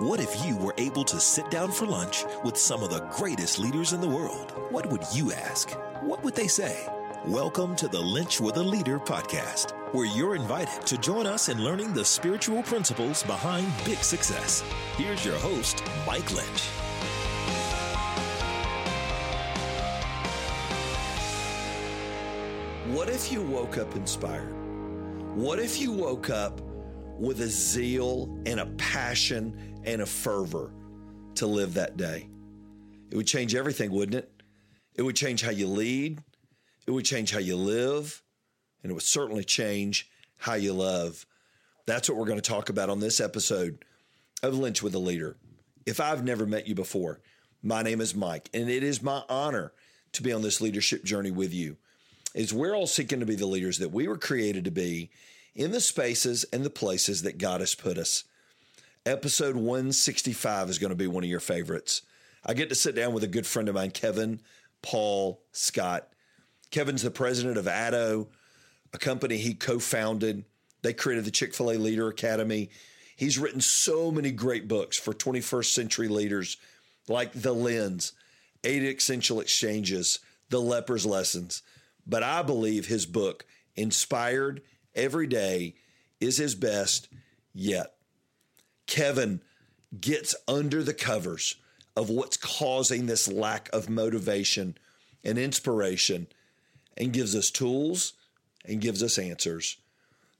What if you were able to sit down for lunch with some of the greatest leaders in the world? What would you ask? What would they say? Welcome to the Linch with a Leader podcast, where you're invited to join us in learning the spiritual principles behind big success. Here's your host, Mike Linch. What if you woke up inspired? What if you woke up with a zeal and a passion and a fervor to live that day. It would change everything, wouldn't it? It would change how you lead, it would change how you live, and it would certainly change how you love. That's what we're going to talk about on this episode of Linch with a Leader. If I've never met you before, my name is Mike, and it is my honor to be on this leadership journey with you. Is we're all seeking to be the leaders that we were created to be in the spaces and the places that God has put us. Episode 165 is going to be one of your favorites. I get to sit down with a good friend of mine, Kevin Paul Scott. Kevin's the president of Addo, a company he co founded. They created the Chick fil A Leader Academy. He's written so many great books for 21st century leaders, like The Lens, Eight Essential Exchanges, The Leper's Lessons. But I believe his book, Inspired Every Day, is his best yet. Kevin gets under the covers of what's causing this lack of motivation and inspiration and gives us tools and gives us answers.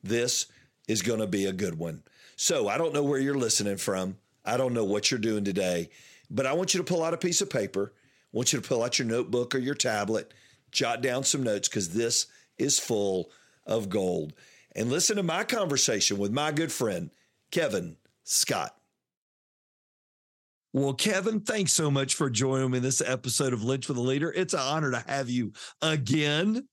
This is going to be a good one. So, I don't know where you're listening from. I don't know what you're doing today, but I want you to pull out a piece of paper. I want you to pull out your notebook or your tablet, jot down some notes because this is full of gold. And listen to my conversation with my good friend, Kevin Scott. Well, Kevin, thanks so much for joining me in this episode of Linch with a Leader. It's an honor to have you again.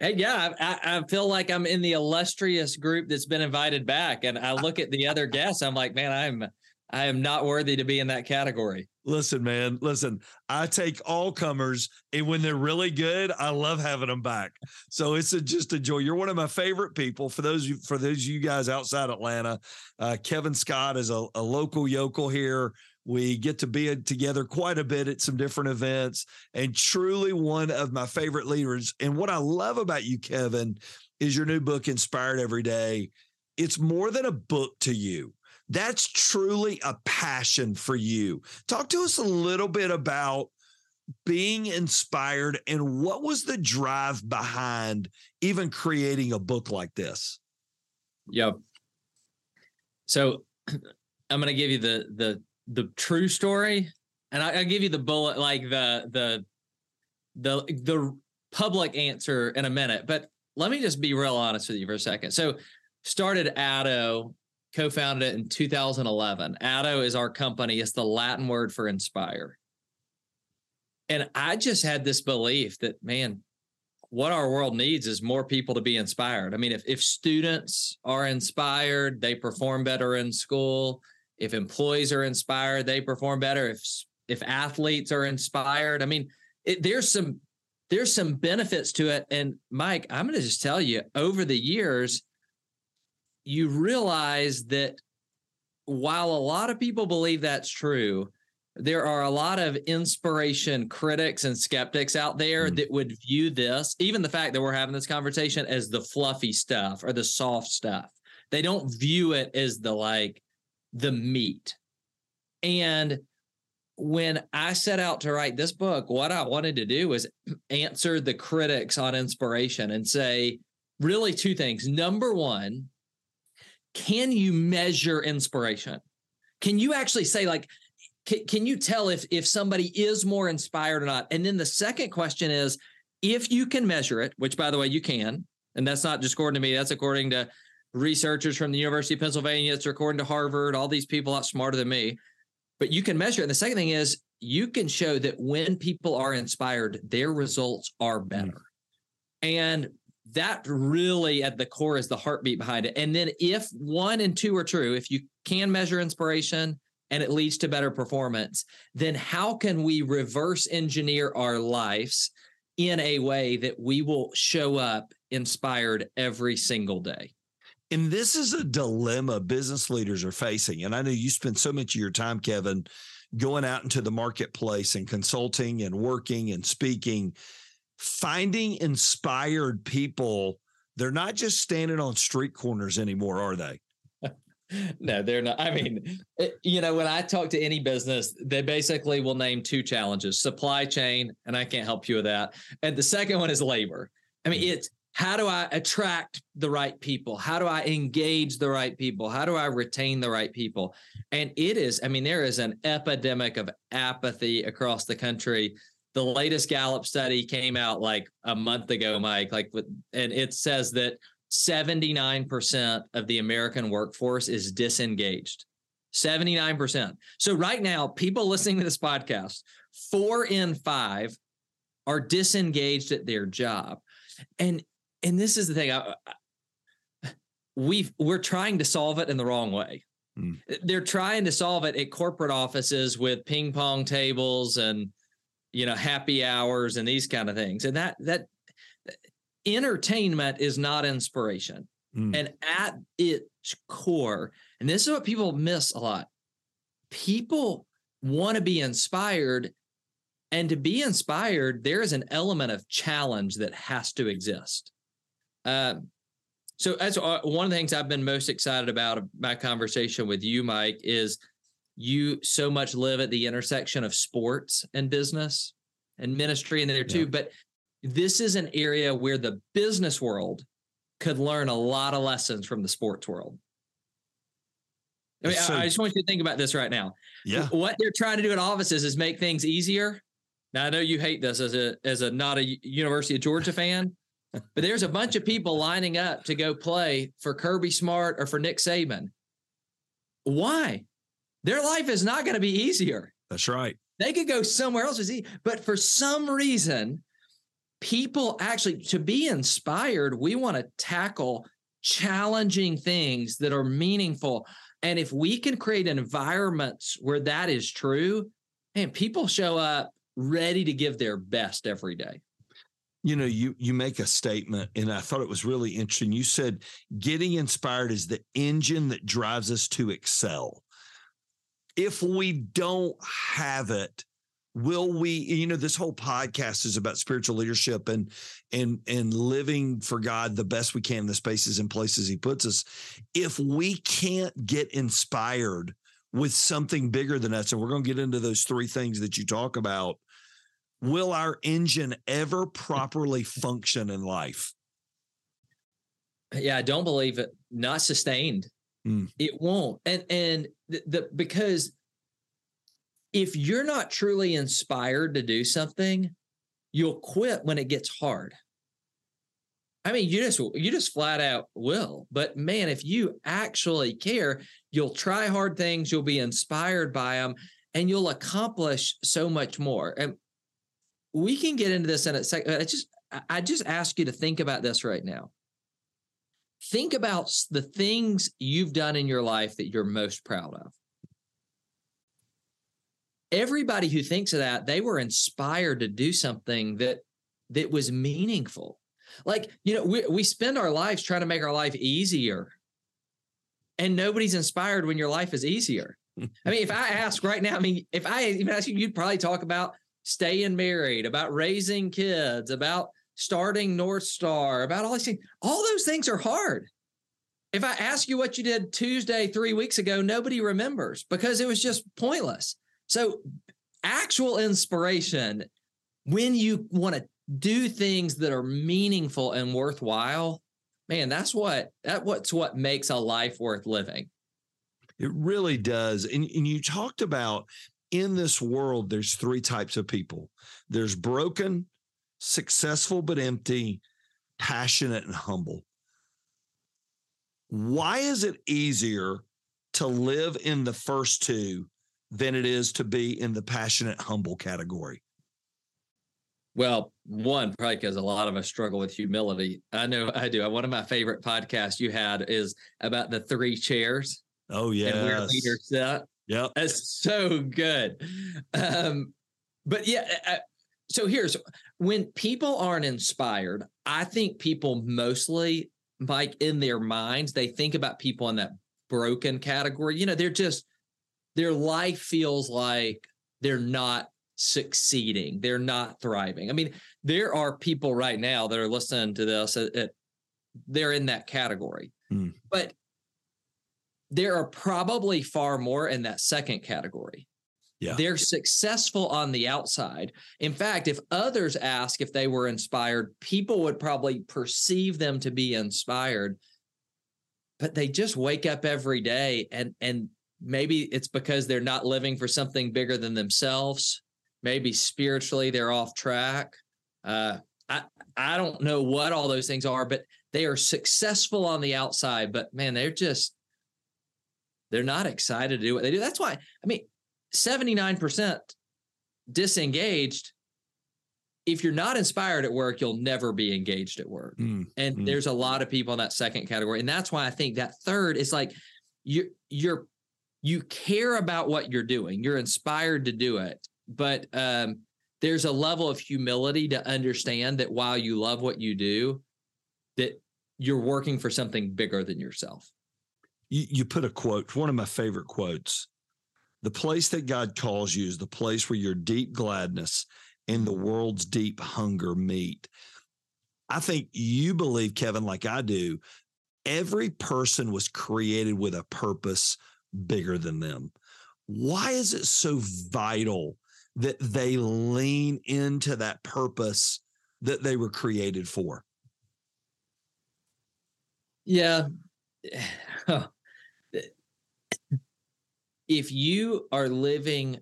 Hey, yeah, I, I, feel like I'm in the illustrious group that's been invited back, and I look at the other guests. I'm like, man, I'm I am not worthy to be in that category. Listen, man, listen, I take all comers, and when they're really good, I love having them back. So it's a, just a joy. You're one of my favorite people. For those for those you guys outside Atlanta, uh, Kevin Scott is a, a local yokel here. We get to be together quite a bit at some different events, and truly one of my favorite leaders. And what I love about you, Kevin, is your new book, Inspired Every Day. It's more than a book to you that's truly a passion for you. Talk to us a little bit about being inspired and what was the drive behind even creating a book like this? Yep. So I'm going to give you the the the true story, and I, will give you the bullet like the the the the public answer in a minute. But let me just be real honest with you for a second. So started Addo co-founded it in 2011. Addo is our company. It's the Latin word for inspire. And I just had this belief that, man, what our world needs is more people to be inspired. I mean, if, if students are inspired, they perform better in school. If employees are inspired, they perform better. If if athletes are inspired, I mean, it, there's some there's some benefits to it. And Mike, I'm going to just tell you, over the years, you realize that while a lot of people believe that's true, there are a lot of inspiration critics and skeptics out there mm. that would view this, even the fact that we're having this conversation, as the fluffy stuff or the soft stuff. They don't view it as the like the meat. And when I set out to write this book, what I wanted to do was answer the critics on inspiration and say really two things. Number one, can you measure inspiration? Can you actually say like, can, can you tell if if somebody is more inspired or not? And then the second question is, if you can measure it, which by the way you can, and that's not just according to me, that's according to researchers from the University of Pennsylvania, it's according to Harvard, all these people out smarter than me. But you can measure it. And the second thing is you can show that when people are inspired, their results are mm. better. And that really at the core is the heartbeat behind it. And then if one and two are true, if you can measure inspiration and it leads to better performance, then how can we reverse engineer our lives in a way that we will show up inspired every single day? And this is a dilemma business leaders are facing. And I know you spend so much of your time, Kevin, going out into the marketplace and consulting and working and speaking, finding inspired people. They're not just standing on street corners anymore, are they? no, they're not. I mean, it, you know, when I talk to any business, they basically will name two challenges supply chain, and I can't help you with that. And the second one is labor. I mean, mm. it's how do I attract the right people? How do I engage the right people? How do I retain the right people? And it is, I mean, there is an epidemic of apathy across the country. The latest Gallup study came out like a month ago, Mike, like, and it says that 79% of the American workforce is disengaged. 79%. So right now, people listening to this podcast, four in five are disengaged at their job. And and this is the thing I, we we're trying to solve it in the wrong way. Mm. They're trying to solve it at corporate offices with ping pong tables and you know happy hours and these kind of things. And that that entertainment is not inspiration. Mm. And at its core, and this is what people miss a lot. People want to be inspired and to be inspired, there is an element of challenge that has to exist. Uh, so that's uh, one of the things I've been most excited about my conversation with you, Mike, is you so much live at the intersection of sports and business and ministry in there too. Yeah. But this is an area where the business world could learn a lot of lessons from the sports world. I, mean, so, I, just want you to think about this right now. Yeah. What they're trying to do at offices is make things easier. Now I know you hate this as a as a not a University of Georgia fan, but there's a bunch of people lining up to go play for Kirby Smart or for Nick Saban. Why? Their life is not going to be easier. That's right. They could go somewhere else, but for some reason, people actually to be inspired, we want to tackle challenging things that are meaningful. And if we can create environments where that is true, and people show up ready to give their best every day you know you you make a statement and i thought it was really interesting you said getting inspired is the engine that drives us to excel if we don't have it will we you know this whole podcast is about spiritual leadership and and and living for god the best we can in the spaces and places he puts us if we can't get inspired with something bigger than us and we're going to get into those three things that you talk about will our engine ever properly function in life? Yeah, I don't believe it. Not sustained. Mm. It won't. And and the, the because if you're not truly inspired to do something, you'll quit when it gets hard. I mean, you just you just flat out will. But man, if you actually care, you'll try hard things, you'll be inspired by them, and you'll accomplish so much more. And we can get into this in a second. I just I just ask you to think about this right now. Think about the things you've done in your life that you're most proud of. Everybody who thinks of that, they were inspired to do something that that was meaningful. Like, you know, we, we spend our lives trying to make our life easier. And nobody's inspired when your life is easier. I mean, if I ask right now, I mean, if I even ask you, you'd probably talk about staying married, about raising kids, about starting North Star, about all these things. All those things are hard. If I ask you what you did Tuesday three weeks ago, nobody remembers because it was just pointless. So, actual inspiration, when you want to do things that are meaningful and worthwhile, man, that's what that what's what makes a life worth living. It really does. And, and you talked about in this world, there's three types of people there's broken, successful but empty, passionate and humble. Why is it easier to live in the first two than it is to be in the passionate, humble category? Well, one, probably because a lot of us struggle with humility. I know I do. One of my favorite podcasts you had is about the three chairs. Oh, yeah. And where leaders sit. Yeah, that's so good. Um, but yeah, so here's when people aren't inspired. I think people mostly Mike, in their minds, they think about people in that broken category. You know, they're just their life feels like they're not succeeding, they're not thriving. I mean, there are people right now that are listening to this, uh, uh, they're in that category. Mm. But there are probably far more in that second category. Yeah. They're successful on the outside. In fact, if others ask if they were inspired, people would probably perceive them to be inspired. But they just wake up every day and and maybe it's because they're not living for something bigger than themselves. Maybe spiritually they're off track. Uh, I I don't know what all those things are, but they are successful on the outside. But man, they're just they're not excited to do what they do. That's why I mean, seventy nine percent disengaged. If you're not inspired at work, you'll never be engaged at work. Mm, and mm. there's a lot of people in that second category, and that's why I think that third is like you're you're you care about what you're doing. You're inspired to do it, but um, there's a level of humility to understand that while you love what you do, that you're working for something bigger than yourself. You, you put a quote, one of my favorite quotes. The place that God calls you is the place where your deep gladness and the world's deep hunger meet. I think you believe, Kevin, like I do, every person was created with a purpose bigger than them. Why is it so vital that they lean into that purpose that they were created for? Yeah. if you are living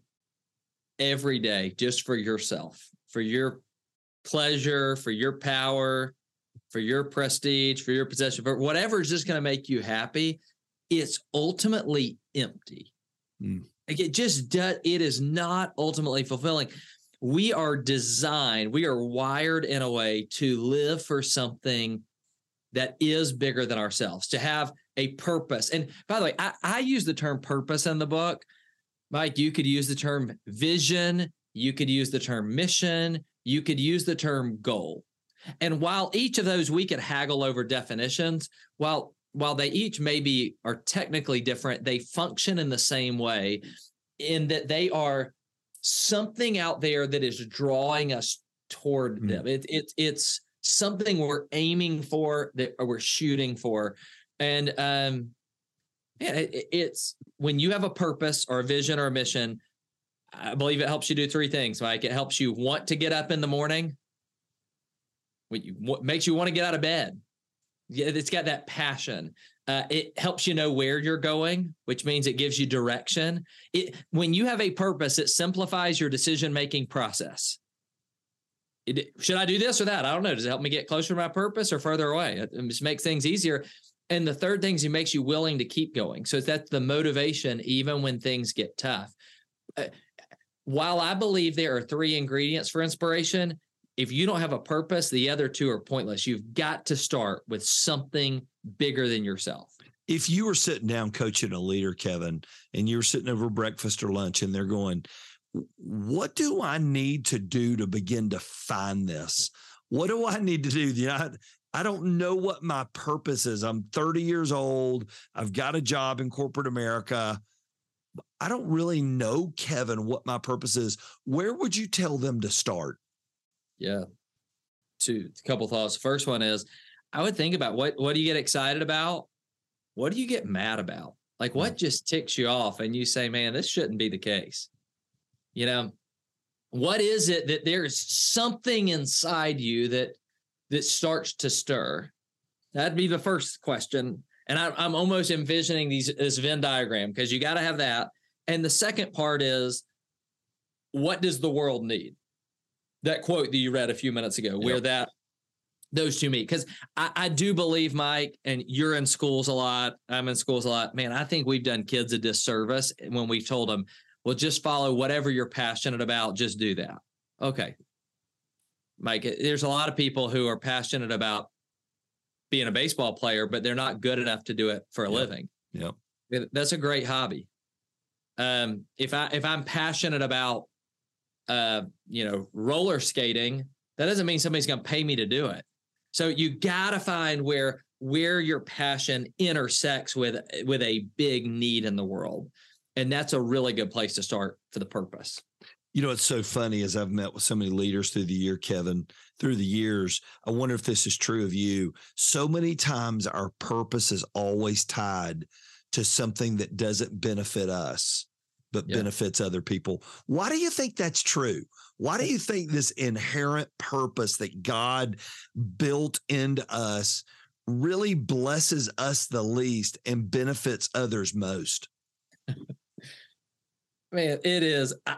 every day just for yourself, for your pleasure, for your power, for your prestige, for your possession, for whatever is just going to make you happy, it's ultimately empty. Mm. Like it just does, it is not ultimately fulfilling. We are designed, we are wired in a way to live for something that is bigger than ourselves, to have a purpose. And by the way, I, I use the term purpose in the book. Mike, you could use the term vision, you could use the term mission, you could use the term goal. And while each of those we could haggle over definitions, while while they each maybe are technically different, they function in the same way in that they are something out there that is drawing us toward mm. them. It, it, it's something we're aiming for that we're shooting for. And um, it, it's when you have a purpose or a vision or a mission, I believe it helps you do three things, Mike. It helps you want to get up in the morning. What makes you want to get out of bed yeah, it's got that passion. Uh, it helps you know where you're going, which means it gives you direction. It when you have a purpose, it simplifies your decision making process. It, should I do this or that? I don't know. Does it help me get closer to my purpose or further away? It, it just makes things easier. And the third thing is it makes you willing to keep going. So that's the motivation, even when things get tough. Uh, while I believe there are three ingredients for inspiration, if you don't have a purpose, the other two are pointless. You've got to start with something bigger than yourself. If you were sitting down coaching a leader, Kevin, and you were sitting over breakfast or lunch and they're going, What do I need to do to begin to find this? What do I need to do? You know, I, don't know what my purpose is. I'm 30 years old. I've got a job in corporate America. I don't really know, Kevin, what my purpose is. Where would you tell them to start? Yeah. Two a couple thoughts. First one is I would think about what what do you get excited about? What do you get mad about? Like what mm. just ticks you off and you say, man, this shouldn't be the case. You know, what is it that there's something inside you that that starts to stir? That'd be the first question. And I, am almost envisioning these this Venn diagram because you got to have that. And the second part is, what does the world need? that quote that you read a few minutes ago, where that those two meet. Because I, I, do believe, Mike, and you're in schools a lot. I'm in schools a lot. Man, I think we've done kids a disservice when we've told them, well, just follow whatever you're passionate about, just do that. Okay. Mike, there's a lot of people who are passionate about being a baseball player, but they're not good enough to do it for a yep. living. Yep. That's a great hobby. Um, if I if I'm passionate about uh, you know, roller skating, that doesn't mean somebody's going to pay me to do it. So you got to find where where your passion intersects with with a big need in the world and that's a really good place to start for the purpose you know, it's so funny as I've met with so many leaders through the year, Kevin, through the years. I wonder if this is true of you. So many times our purpose is always tied to something that doesn't benefit us, but yeah. benefits other people. Why do you think that's true? Why do you think this inherent purpose that God built into us really blesses us the least and benefits others most? Man, it is. I,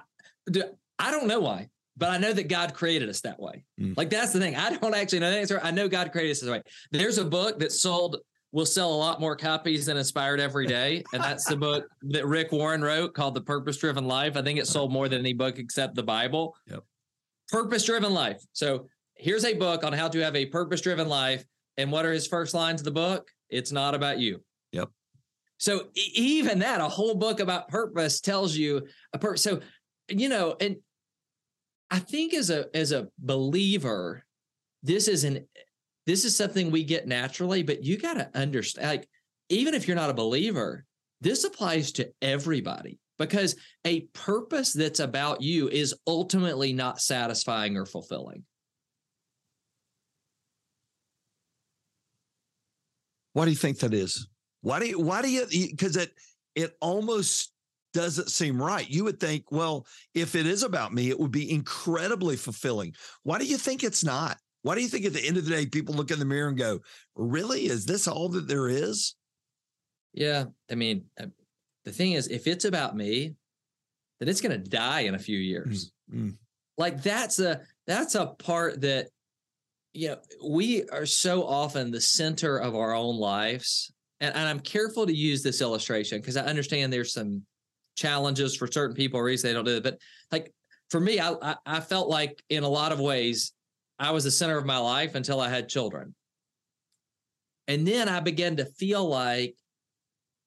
I don't know why, but I know that God created us that way. Mm. Like that's the thing. I don't actually know the answer. I know God created us that way. There's a book that sold will sell a lot more copies than Inspired every day, and that's the book that Rick Warren wrote called The Purpose Driven Life. I think it sold more than any book except the Bible. Yep. Purpose Driven Life. So here's a book on how to have a purpose driven life. And what are his first lines of the book? It's not about you. Yep. So even that, a whole book about purpose tells you a purpose. So you know, and I think as a as a believer, this is an this is something we get naturally, but you got to understand like even if you're not a believer, this applies to everybody because a purpose that's about you is ultimately not satisfying or fulfilling. Why do you think that is? Why do you why do you because it it almost doesn't seem right. You would think, well, if it is about me, it would be incredibly fulfilling. Why do you think it's not? Why do you think at the end of the day, people look in the mirror and go, really? Is this all that there is? Yeah. I mean, uh, the thing is, if it's about me, then it's going to die in a few years. Mm-hmm. Like that's a, that's a part that, you know, we are so often the center of our own lives. And, and I'm careful to use this illustration because I understand there's some challenges for certain people, or reasons they don't do it. But like for me, I, I, felt like in a lot of ways, I was the center of my life until I had children. And then I began to feel like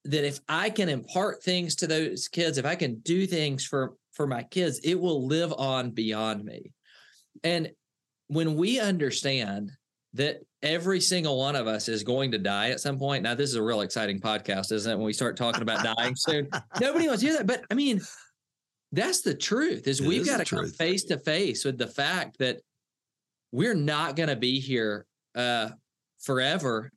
that if I can impart things to those kids, if I can do things for for my kids, it will live on beyond me. And when we understand that every single one of us is going to die at some point. Now, this is a real exciting podcast, isn't it? When we start talking about dying soon, nobody wants to hear that. But I mean, that's the truth. Is it we've got to come face to face with the fact that we're not going to be here uh, forever.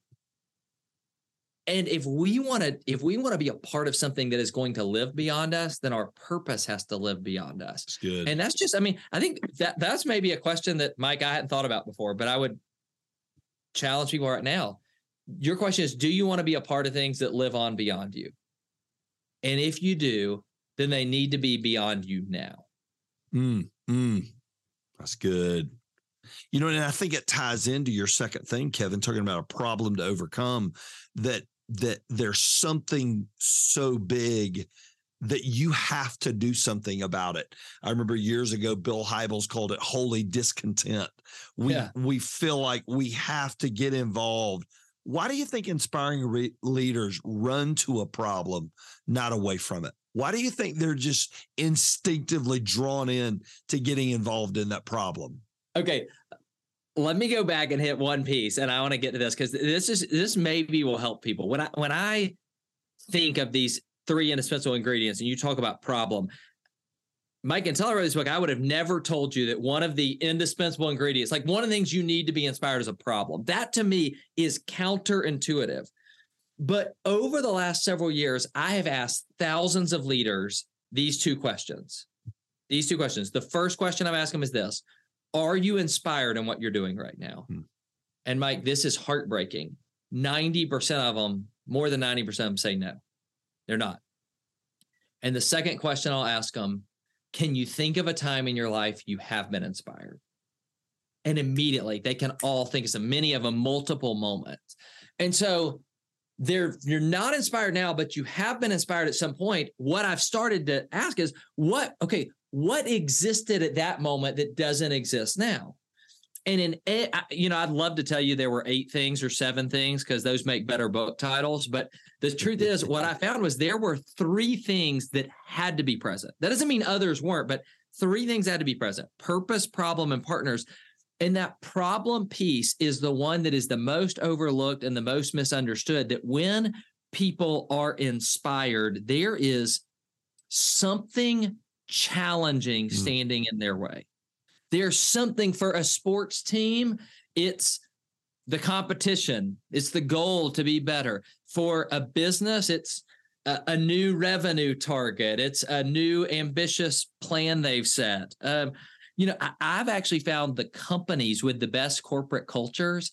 And if we want to, if we want to be a part of something that is going to live beyond us, then our purpose has to live beyond us. That's good. And that's just, I mean, I think that that's maybe a question that Mike I hadn't thought about before, but I would challenge people right now. Your question is Do you want to be a part of things that live on beyond you? And if you do, then they need to be beyond you now. Mm, mm, that's good. You know, and I think it ties into your second thing, Kevin, talking about a problem to overcome that that there's something so big that you have to do something about it. I remember years ago, Bill Hybels called it holy discontent. We yeah. we feel like we have to get involved. Why do you think inspiring re- leaders run to a problem, not away from it? Why do you think they're just instinctively drawn in to getting involved in that problem? Okay, let me go back and hit one piece, and I want to get to this because this is this maybe will help people when I when I think of these three indispensable ingredients and you talk about problem. Mike, until I wrote this book, I would have never told you that one of the indispensable ingredients, like one of the things you need to be inspired is a problem. That to me is counterintuitive. But over the last several years, I have asked thousands of leaders these two questions. These two questions. The first question I'm asking is this Are you inspired in what you're doing right now? Hmm. And Mike, this is heartbreaking. 90% of them, more than 90% of them say no. They're not. And the second question I'll ask them can you think of a time in your life you have been inspired? And immediately they can all think of some, many of them, multiple moments. And so they're you're not inspired now, but you have been inspired at some point. What I've started to ask is what, okay, what existed at that moment that doesn't exist now? And in, you know, I'd love to tell you there were eight things or seven things because those make better book titles. But the truth is, what I found was there were three things that had to be present. That doesn't mean others weren't, but three things had to be present purpose, problem, and partners. And that problem piece is the one that is the most overlooked and the most misunderstood. That when people are inspired, there is something challenging mm. standing in their way. There's something for a sports team, it's the competition, it's the goal to be better. For a business, it's a, a new revenue target, it's a new ambitious plan they've set. Um, you know, I, I've actually found the companies with the best corporate cultures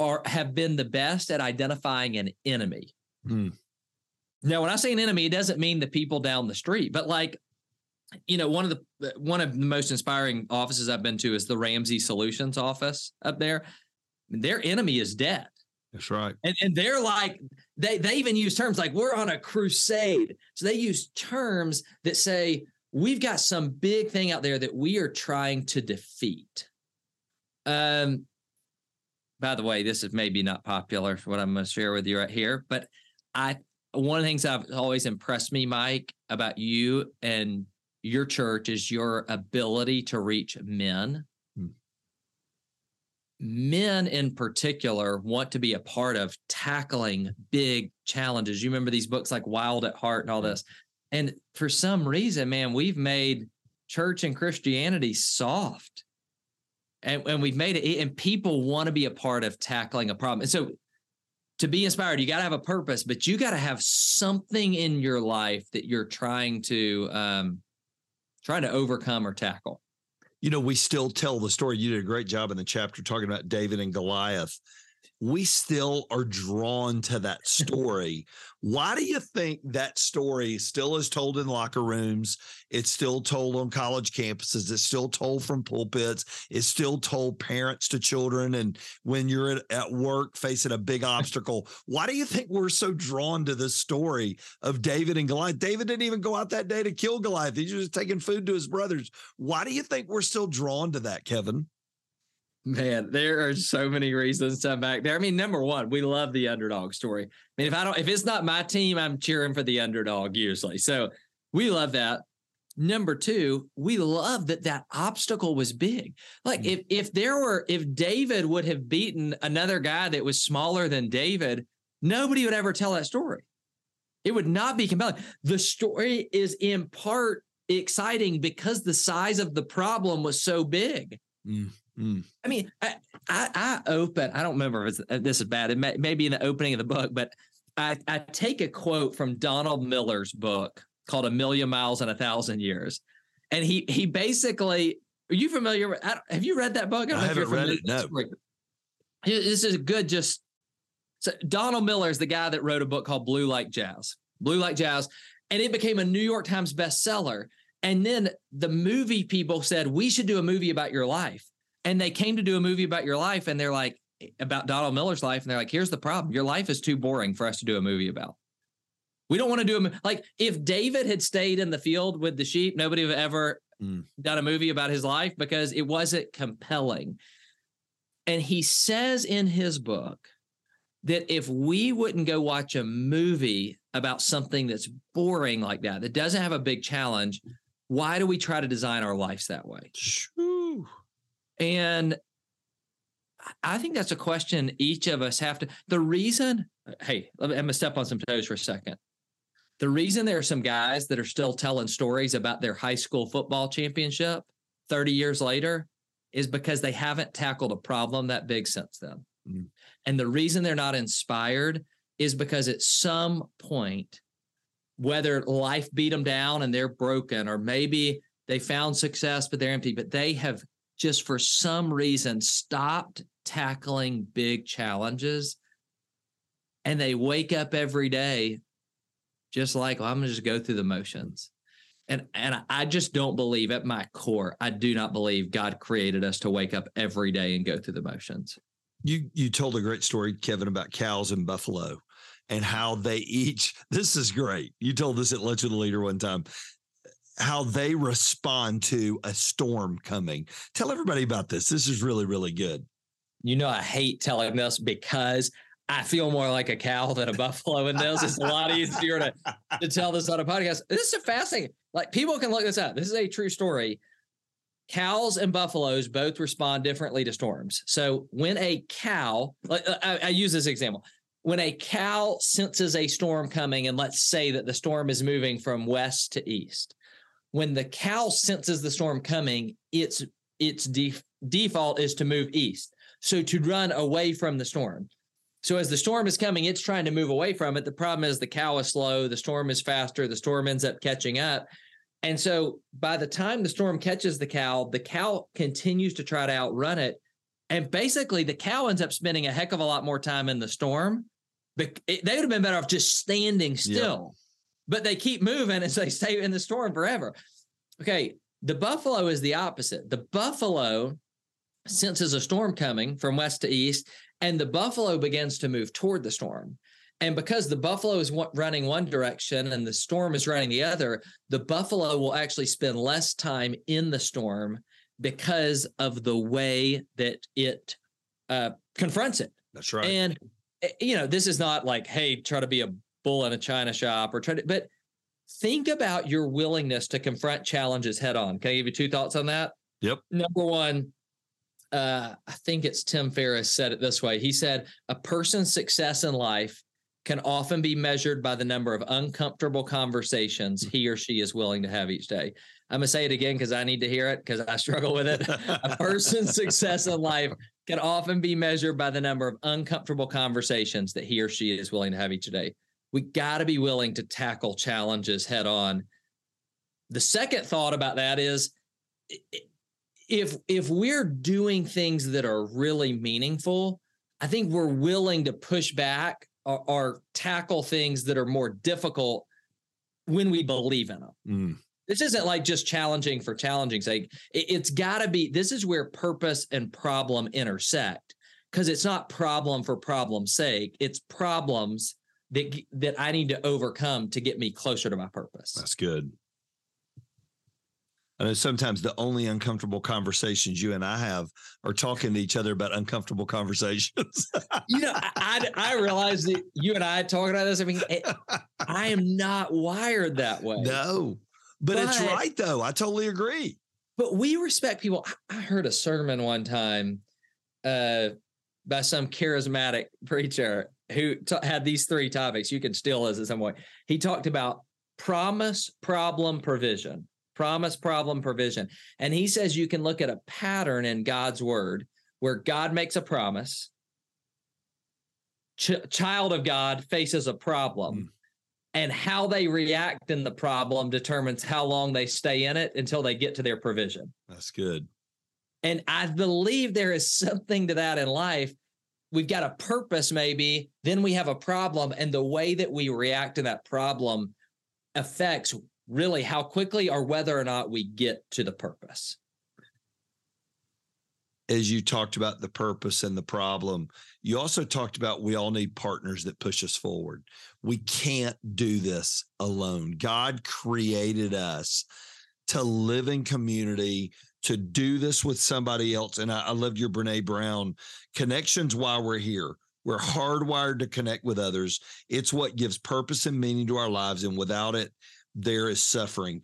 are have been the best at identifying an enemy. Mm. Now, when I say an enemy, it doesn't mean the people down the street, but like, you know, one of the one of the most inspiring offices I've been to is the Ramsey Solutions office up there. Their enemy is debt. That's right. And and they're like they they even use terms like we're on a crusade. So they use terms that say we've got some big thing out there that we are trying to defeat. Um, by the way, this is maybe not popular for what I'm going to share with you right here, but I one of the things I've always impressed me, Mike, about you and your church is your ability to reach men. Hmm. Men in particular want to be a part of tackling big challenges. You remember these books like Wild at Heart and all this. And for some reason, man, we've made church and Christianity soft. And, and we've made it, and people want to be a part of tackling a problem. And so to be inspired, you got to have a purpose, but you got to have something in your life that you're trying to um, trying to overcome or tackle. You know, we still tell the story. You did a great job in the chapter talking about David and Goliath we still are drawn to that story. Why do you think that story still is told in locker rooms? It's still told on college campuses. It's still told from pulpits. It's still told parents to children. And when you're at, at work facing a big obstacle, why do you think we're so drawn to this story of David and Goliath? David didn't even go out that day to kill Goliath. He's just taking food to his brothers. Why do you think we're still drawn to that, Kevin? Man, there are so many reasons to back there. I mean, number one, we love the underdog story. I mean, if I don't, if it's not my team, I'm cheering for the underdog usually. So we love that. Number two, we love that that obstacle was big. Like mm-hmm. if if there were if David would have beaten another guy that was smaller than David, nobody would ever tell that story. It would not be compelling. The story is in part exciting because the size of the problem was so big. Mm. Mm. I mean, I, I, I open. I don't remember if this is bad. It may, may be in the opening of the book, but I, I take a quote from Donald Miller's book called "A Million Miles in a Thousand Years," and he he basically. Are you familiar? With, have you read that book? I, I haven't read it. No. This is good. Just so Donald Miller is the guy that wrote a book called Blue Like Jazz. Blue Like Jazz, and it became a New York Times bestseller. And then the movie people said we should do a movie about your life and they came to do a movie about your life and they're like about Donald Miller's life and they're like here's the problem. Your life is too boring for us to do a movie about. We don't want to do a like if David had stayed in the field with the sheep nobody would ever mm. done a movie about his life because it wasn't compelling. And he says in his book that if we wouldn't go watch a movie about something that's boring like that that doesn't have a big challenge why do we try to design our lives that way and I think that's a question each of us have to. The reason, hey, I'm going to step on some toes for a second. The reason there are some guys that are still telling stories about their high school football championship 30 years later is because they haven't tackled a problem that big since then. Mm. And the reason they're not inspired is because at some point, whether life beat them down and they're broken, or maybe they found success, but they're empty, but they have just for some reason stopped tackling big challenges. And they wake up every day just like well, i'm gonna just go through the motions. And and i just don't believe at my core i do not believe god created us to wake up every day and go through the motions. You you told a great story kevin about cows and buffalo and how they each this is great. You told this at lunch with leader one time how they respond to a storm coming. Tell everybody about this. This is really, really good. You know, I hate telling this because I feel more like a cow than a buffalo in this. It's a lot easier to, to tell this on a podcast. This is fascinating. Like people can look this up. This is a true story. cows and buffaloes both respond differently to storms. So when a cow, uh, uh, I, I use this example, when a cow senses a storm coming, and let's say that the storm is moving from west to east, when the cow senses the storm coming, its its def- default is to move east. So to run away from the storm. So as the storm is coming, it's trying to move away from it. The problem is the cow is slow, the storm is faster, the storm ends up catching up. And so by the time the storm catches the cow, the cow continues to try to outrun it. And basically, the cow ends up spending a heck of a lot more time in the storm. But they would have been better off just standing still. But they keep moving as they stay in the storm forever. Okay. The buffalo is the opposite. The buffalo senses a storm coming from west to east, and the buffalo begins to move toward the storm. And because the buffalo is running one direction and the storm is running the other, the buffalo will actually spend less time in the storm because of the way that it uh, confronts it. That's right. And eh, you know, this is not like, hey, try to be a bull in a china shop or try to, but think about your willingness to confront challenges head on. Can I give you two thoughts on that? Yep. Number one, uh, I think it's Tim Ferriss said it this way. He said, a person's success in life can often be measured by the number of uncomfortable conversations he or she is willing to have each day. I'm going to say it again because I need to hear it because I struggle with it. a person's success in life can often be measured by the number of uncomfortable conversations that he or she is willing to have each day. We got to be willing to tackle challenges head on. The second thought about that is if if we're doing things that are really meaningful, I think we're willing to push back or, or tackle things that are more difficult when we believe in them. Mm. This isn't like just challenging for challenging sake. It, it's got to be. This is where purpose and problem intersect because it's not problem for problem's sake. It's problems that that I need to overcome to get me closer to my purpose. That's good. I know sometimes the only uncomfortable conversations you and I have are talking to each other about uncomfortable conversations. you know, I, I, I realized that you and I talking about this. I mean, it, I am not wired that way. No, but, but, it's right though. I totally agree. But we respect people. I heard a sermon one time uh, by some charismatic preacher who t- had these three topics. You can steal this at some point. He talked about promise, problem, provision promise, problem, provision. And he says you can look at a pattern in God's word where God makes a promise, Ch- child of God faces a problem. Mm. And how they react in the problem determines how long they stay in it until they get to their provision. That's good. And I believe there is something to that in life. We've got a purpose, maybe, then we have a problem. And the way that we react to that problem affects really how quickly or whether or not we get to the purpose. As you talked about the purpose and the problem, you also talked about we all need partners that push us forward. We can't do this alone. God created us to live in community, to do this with somebody else. And I, I loved your Brene Brown connections while we're here. We're hardwired to connect with others. It's what gives purpose and meaning to our lives. And without it, there is suffering.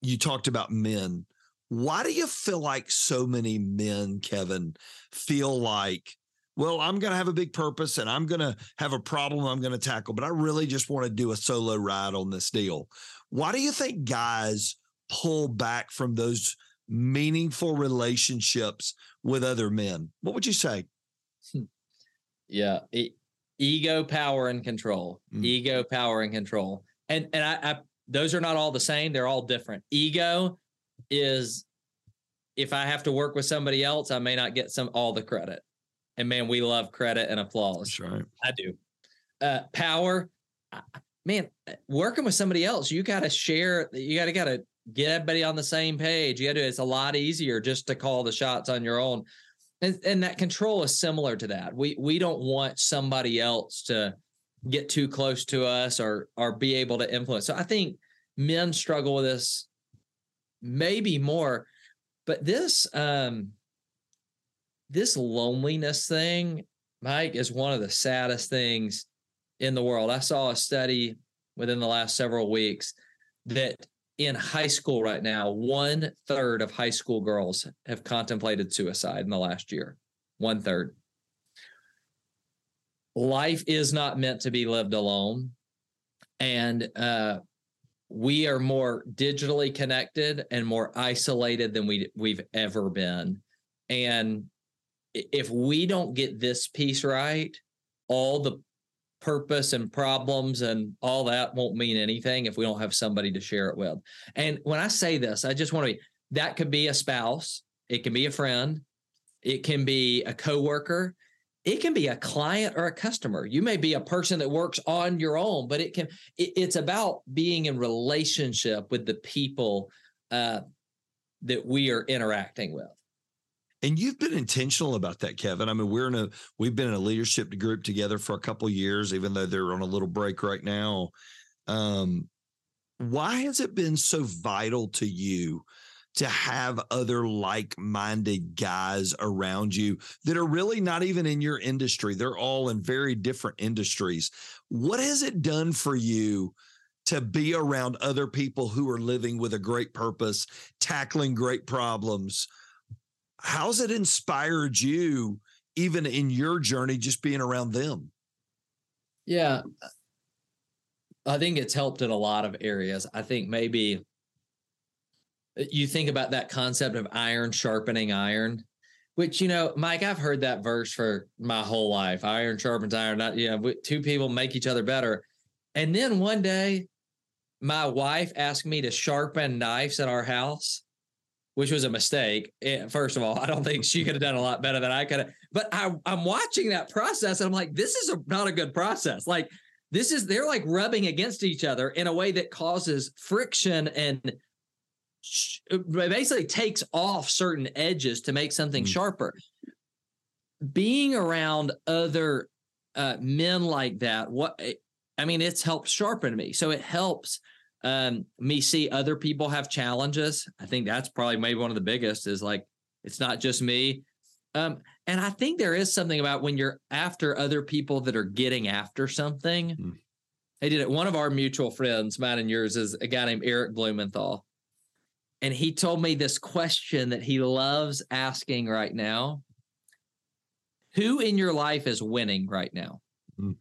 You talked about men. Why do you feel like so many men, Kevin, feel like, well, I'm going to have a big purpose and I'm going to have a problem I'm going to tackle, but I really just want to do a solo ride on this deal? Why do you think guys pull back from those meaningful relationships with other men? What would you say? Yeah. E- ego, power, and control. Mm. Ego, power, and control. And and I, I those are not all the same. They're all different. Ego is if I have to work with somebody else, I may not get some all the credit. And man, we love credit and applause. That's right. I do. Uh, power, man, working with somebody else, you got to share. You got to got to get everybody on the same page. You got to. It's a lot easier just to call the shots on your own, and, and that control is similar to that. We we don't want somebody else to get too close to us or or be able to influence. So I think men struggle with this maybe more, but this um this loneliness thing, Mike, is one of the saddest things in the world. I saw a study within the last several weeks that in high school right now, one third of high school girls have contemplated suicide in the last year. One third. Life is not meant to be lived alone. And uh, we are more digitally connected and more isolated than we, we've ever been. And if we don't get this piece right, all the purpose and problems and all that won't mean anything if we don't have somebody to share it with. And when I say this, I just want to be that could be a spouse, it can be a friend, it can be a coworker, it can be a client or a customer. You may be a person that works on your own, but it can it, it's about being in relationship with the people uh, that we are interacting with. And you've been intentional about that, Kevin. I mean, we're in a we've been in a leadership group together for a couple years, even though they're on a little break right now. Um, why has it been so vital to you to have other like-minded guys around you that are really not even in your industry? They're all in very different industries. What has it done for you? to be around other people who are living with a great purpose, tackling great problems, how's it inspired you even in your journey just being around them? Yeah i think it's helped in a lot of areas. I think maybe uh, you think about that concept of iron sharpening iron which you know mike i've heard that verse for my whole life iron sharpens iron. Not you know two people make each other better. And then one day my wife asked me to sharpen knives at our house which was a mistake. Eh, first of all, I don't think she could have done a lot better than I could have. But I, am watching that process and I'm like, this is a, not a good process. Like, this is, they're like rubbing against each other in a way that causes friction and sh- basically takes off certain edges to make something mm-hmm. sharper. Being around other uh, men like that, what eh, I mean, it's helped sharpen me. So it helps um, me see other people have challenges. I think that's probably maybe one of the biggest is like it's not just me. Um, and I think there is something about when you're after other people that are getting after something. Mm. I did it. One of our mutual friends, mine and yours, is a guy named Eric Blumenthal. And he told me this question that he loves asking right now Who in your life is winning right now? Mm.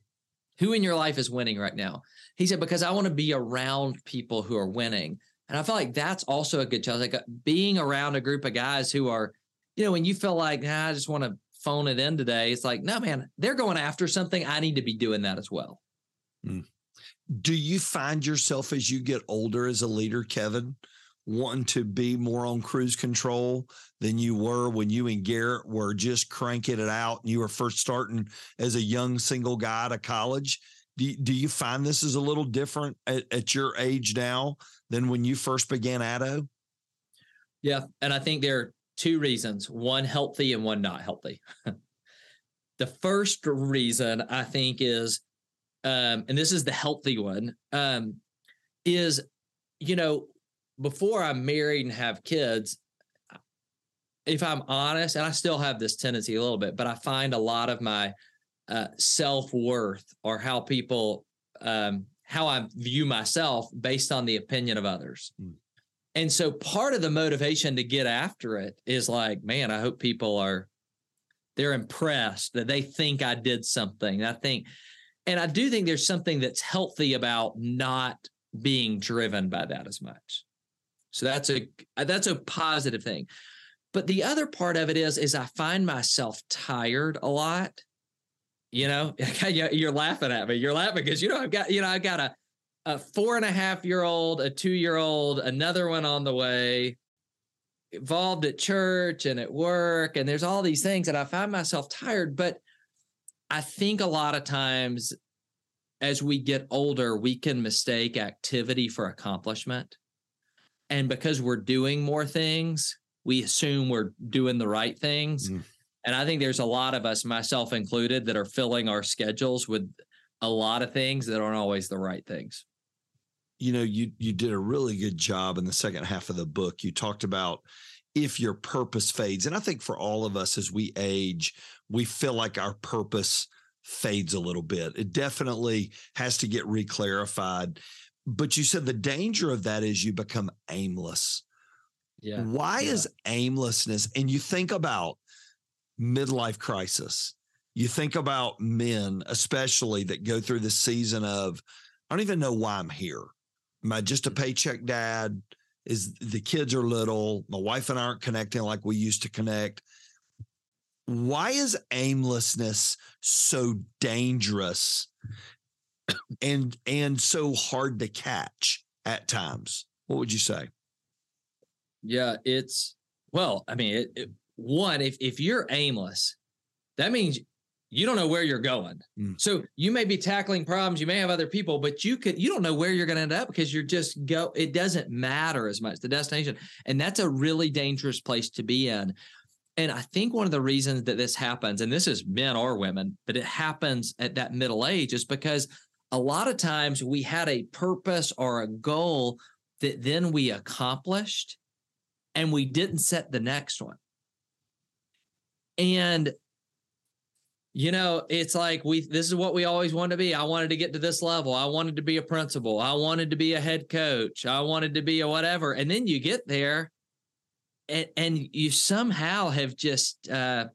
Who in your life is winning right now? He said, because I want to be around people who are winning. And I feel like that's also a good challenge. Like uh, being around a group of guys who are, you know, when you feel like, nah, I just want to phone it in today, it's like, no, man, they're going after something. I need to be doing that as well. Mm. Do you find yourself as you get older as a leader, Kevin, wanting to be more on cruise control than you were when you and Garrett were just cranking it out and you were first starting as a young single guy out of college? Do you, do you find this is a little different at, at your age now than when you first began Addo? Yeah. And I think there are two reasons one healthy and one not healthy. the first reason I think is, um, and this is the healthy one, um, is, you know, before I'm married and have kids, if I'm honest, and I still have this tendency a little bit, but I find a lot of my uh, self worth or how people, um, how I view myself based on the opinion of others. Mm. And so part of the motivation to get after it is like, man, I hope people are, they're impressed that they think I did something. I think, and I do think there's something that's healthy about not being driven by that as much. So that's a that's a positive thing. But the other part of it is is I find myself tired a lot. You know, you're laughing at me. You're laughing because you know I've got you know I've got a a four and a half year old, a two year old, another one on the way, involved at church and at work, and there's all these things, and I find myself tired. But I think a lot of times as we get older, we can mistake activity for accomplishment. And because we're doing more things, we assume we're doing the right things. Mm. And I think there's a lot of us, myself included, that are filling our schedules with a lot of things that aren't always the right things. You know, you you did a really good job in the second half of the book. You talked about if your purpose fades. And I think for all of us as we age, we feel like our purpose fades a little bit. It definitely has to get reclarified. but you said the danger of that is you become aimless. Yeah. Why yeah. is aimlessness? And you think about midlife crisis. You think about men, especially that go through the season of, I don't even know why I'm here. Am I just a Mm-hmm. paycheck dad? Is the kids are little? My wife and I aren't connecting like we used to connect. Why is aimlessness so dangerous and and so hard to catch at times? What would you say? Yeah, it's well, I mean, it, it, one, if if you're aimless, that means you don't know where you're going. Mm. So you may be tackling problems, you may have other people, but you could you don't know where you're going to end up because you're just go. It doesn't matter as much the destination, and that's a really dangerous place to be in. And I think one of the reasons that this happens, and this is men or women, but it happens at that middle age, is because a lot of times we had a purpose or a goal that then we accomplished and we didn't set the next one. And you know, it's like we this is what we always wanted to be. I wanted to get to this level. I wanted to be a principal. I wanted to be a head coach. I wanted to be a whatever. And then you get there and and you somehow have just uh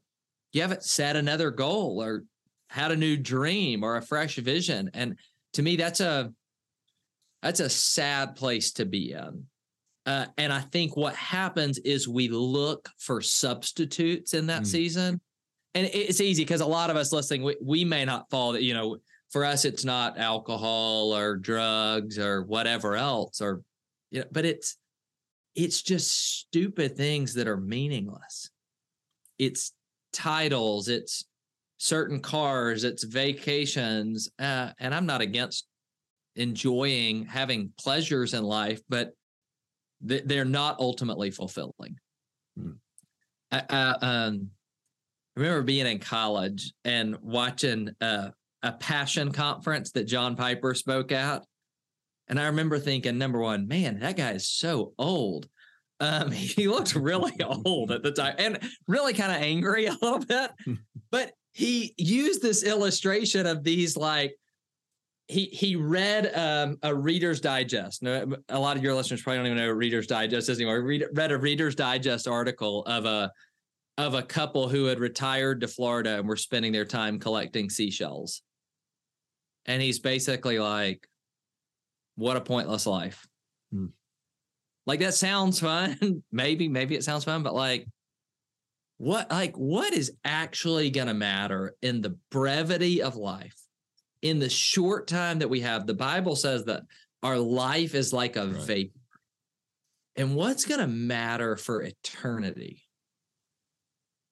you haven't set another goal or had a new dream or a fresh vision. And to me, that's a that's a sad place to be in. Uh, and I think what happens is we look for substitutes in that Mm. season. And it's easy because a lot of us listening, we, we may not fall that, you know, for us, it's not alcohol or drugs or whatever else, or, you know, but it's, it's just stupid things that are meaningless. It's titles, it's certain cars, it's vacations. Uh, and I'm not against enjoying having pleasures in life, but they're not ultimately fulfilling. Hmm. I, I um, remember being in college and watching uh, a passion conference that John Piper spoke at. And I remember thinking, number one, man, that guy is so old. Um, he looked really old at the time and really kind of angry a little bit. but he used this illustration of these like he he read um, a Reader's Digest. No, a lot of your listeners probably don't even know what Reader's Digest is anymore. Read, read a Reader's Digest article of a of a couple who had retired to Florida and were spending their time collecting seashells. And he's basically like, "What a pointless life." Hmm. Like that sounds fun. maybe maybe it sounds fun, but like what like what is actually going to matter in the brevity of life in the short time that we have the bible says that our life is like a Right. vapor and what's going to matter for eternity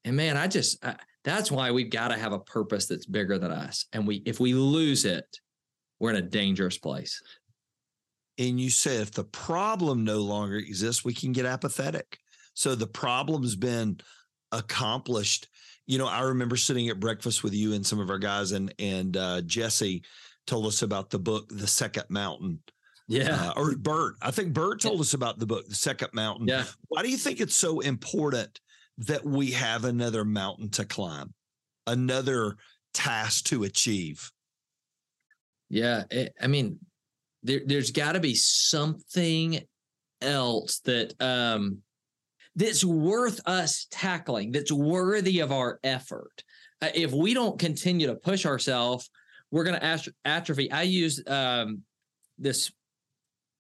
and man i just I, that's why we've got to have a purpose that's bigger than us and we if we lose it we're in a dangerous place And you said if the problem no longer exists, we can get apathetic. So the problem's been accomplished. You know, I remember sitting at breakfast with you and some of our guys, and and uh, Jesse told us about the book, The Second Mountain, yeah uh, or Bert. I think Bert told us about the book, The Second Mountain. yeah Why do you think it's so important that we have another mountain to climb, another task to achieve? Yeah, it, I mean, there, there's got to be something else that um that's worth us tackling. That's worthy of our effort. Uh, if we don't continue to push ourselves, we're going to atrophy. I use um this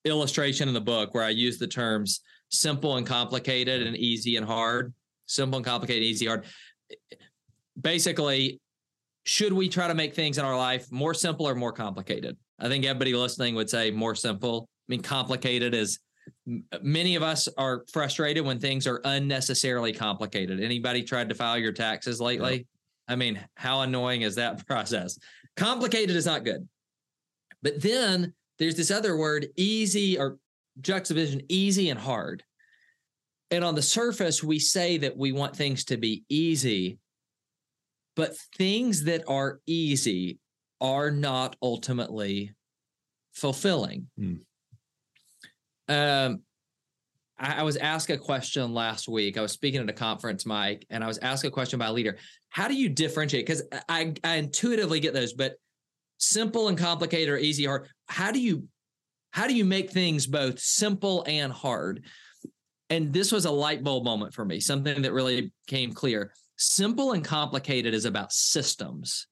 illustration in the book where I use the terms simple and complicated and easy and hard. Simple and complicated, easy, and hard. Basically, should we try to make things in our life more simple or more complicated? I think everybody listening would say more simple. I mean, complicated is many of us are frustrated when things are unnecessarily complicated. Anybody tried to file your taxes lately? I mean, how annoying is that process? Complicated is not good. But then there's this other word, easy or juxtaposition, easy and hard. And on the surface, we say that we want things to be easy, but things that are easy are not ultimately fulfilling. Hmm. Um, I, I was asked a question last week. I was speaking at a conference, Mike, and I was asked a question by a leader. How do you differentiate? Because I, I intuitively get those, but simple and complicated or easy or how do you how do you make things both simple and hard? And this was a light bulb moment for me, something that really came clear. Simple and complicated is about systems.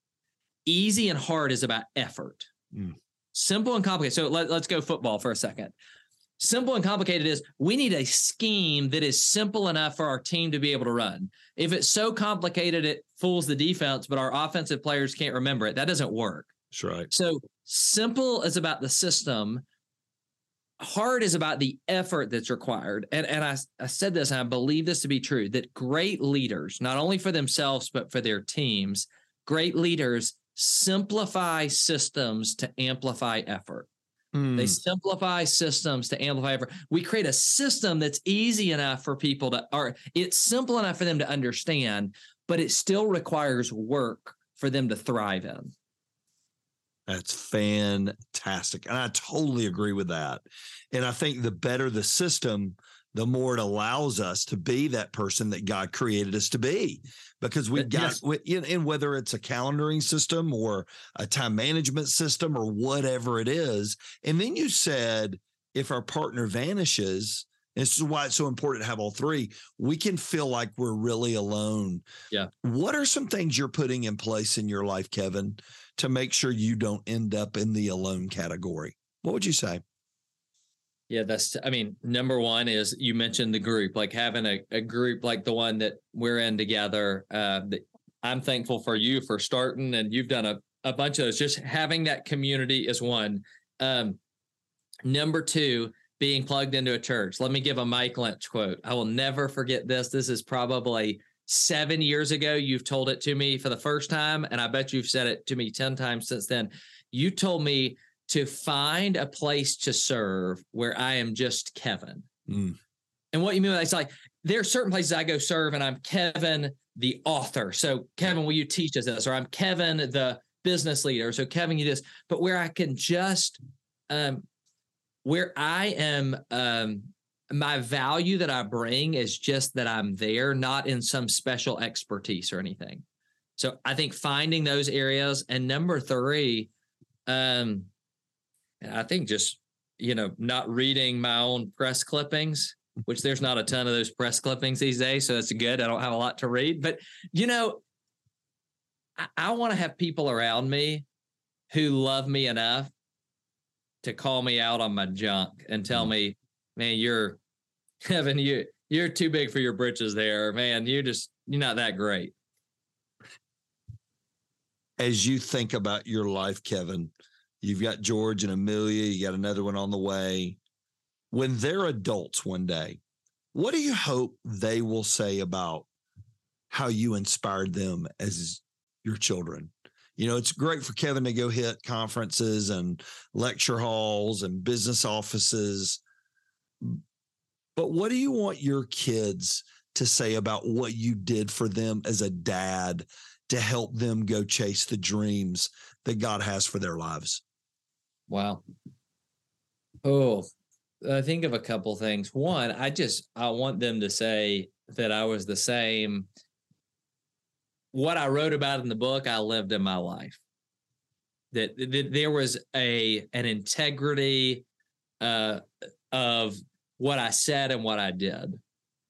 Easy and hard is about effort. Mm. Simple and complicated. So let, let's go football for a second. Simple and complicated is we need a scheme that is simple enough for our team to be able to run. If it's so complicated, it fools the defense, but our offensive players can't remember it. That doesn't work. That's right. So simple is about the system. Hard is about the effort that's required. And, and I, I said this, and I believe this to be true that great leaders, not only for themselves, but for their teams, great leaders simplify systems to amplify effort. Mm. They simplify systems to amplify effort. We create a system that's easy enough for people to, or it's simple enough for them to understand, but it still requires work for them to thrive in. That's fantastic. And I totally agree with that. And I think the better the system, the more it allows us to be that person that God created us to be. Because we've got, yes. and whether it's a calendaring system or a time management system or whatever it is. And then you said, if our partner vanishes, this is why it's so important to have all three. We can feel like we're really alone. Yeah. What are some things you're putting in place in your life, Kevin, to make sure you don't end up in the alone category? What would you say? Yeah, that's, I mean, number one is you mentioned the group, like having a, a group like the one that we're in together. Uh, that I'm thankful for you for starting, and you've done a, a bunch of those. Just having that community is one. Um, number two, being plugged into a church. Let me give a Mike Linch quote. I will never forget this. This is probably seven years ago. You've told it to me for the first time, and I bet you've said it to me 10 times since then. You told me to find a place to serve where I am just Kevin. Mm. And what you mean by that is like there are certain places I go serve and I'm Kevin, the author. So, Kevin, will you teach us this? Or I'm Kevin, the business leader. So, Kevin, you this, but where I can just um, where I am um, my value that I bring is just that I'm there, not in some special expertise or anything. So I think finding those areas and number three, um, I think just you know not reading my own press clippings, which there's not a ton of those press clippings these days, so that's good. I don't have a lot to read, but you know, I, I want to have people around me who love me enough to call me out on my junk and tell mm. me, man, you're Kevin, you you're too big for your britches there, man. You're just you're not that great. As you think about your life, Kevin, you've got George and Amelia, you got another one on the way. When they're adults one day, what do you hope they will say about how you inspired them as your children? you know, it's great for Kevin to go hit conferences and lecture halls and business offices. But what do you want your kids to say about what you did for them as a dad to help them go chase the dreams that God has for their lives? Wow. Oh, I think of a couple things. One, I just I want them to say that I was the same what I wrote about in the book, I lived in my life. That, that there was a an integrity uh, of what I said and what I did.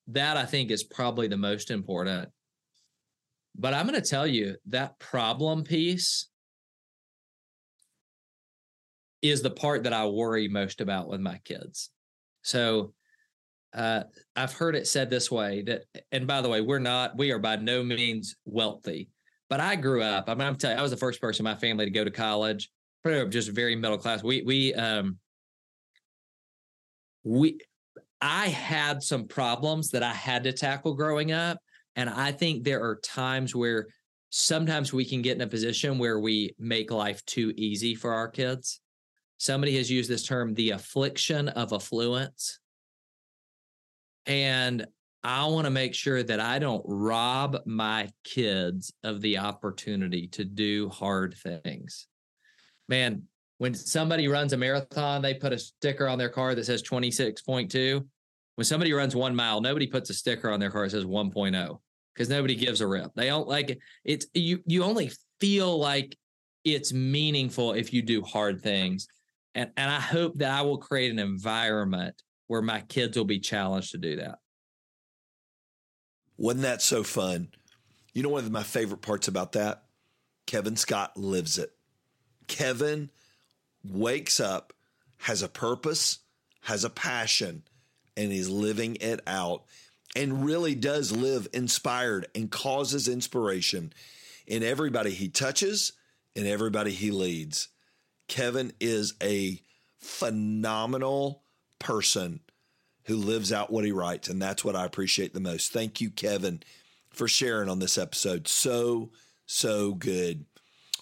That I think is probably the most important. But I'm going to tell you that problem piece is the part that I worry most about with my kids. So uh, I've heard it said this way that, and by the way, we're not, we are by no means wealthy, but I grew up. I mean, I'm telling you, I was the first person in my family to go to college, just very middle class. We, we, um, we, I had some problems that I had to tackle growing up. And I think there are times where sometimes we can get in a position where we make life too easy for our kids. Somebody has used this term, the affliction of affluence and I want to make sure that I don't rob my kids of the opportunity to do hard things. Man, when somebody runs a marathon, they put a sticker on their car that says 26.2. When somebody runs one mile, nobody puts a sticker on their car that says 1.0 because nobody gives a rip. They don't like it. It's you, you only feel like it's meaningful if you do hard things. And, and I hope that I will create an environment where my kids will be challenged to do that. Wasn't that so fun? You know, one of my favorite parts about that? Kevin Scott lives it. Kevin wakes up, has a purpose, has a passion, and is living it out and really does live inspired and causes inspiration in everybody he touches and everybody he leads. Kevin is a phenomenal person who lives out what he writes. And that's what I appreciate the most. Thank you, Kevin, for sharing on this episode. So, so good.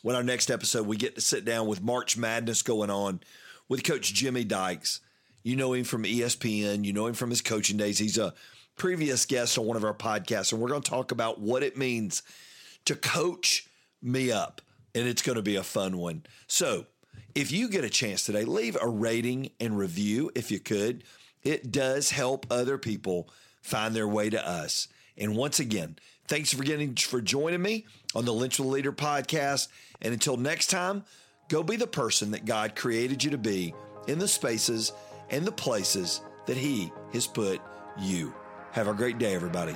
When our next episode, we get to sit down with March Madness going on with Coach Jimmy Dykes. You know him from ESPN, you know him from his coaching days. He's a previous guest on one of our podcasts, and we're going to talk about what it means to coach me up. And it's going to be a fun one. So, if you get a chance today, leave a rating and review if you could. It does help other people find their way to us. And once again, thanks for getting for joining me on the Linch with a Leader podcast. And until next time, go be the person that God created you to be in the spaces and the places that He has put you. Have a great day, everybody.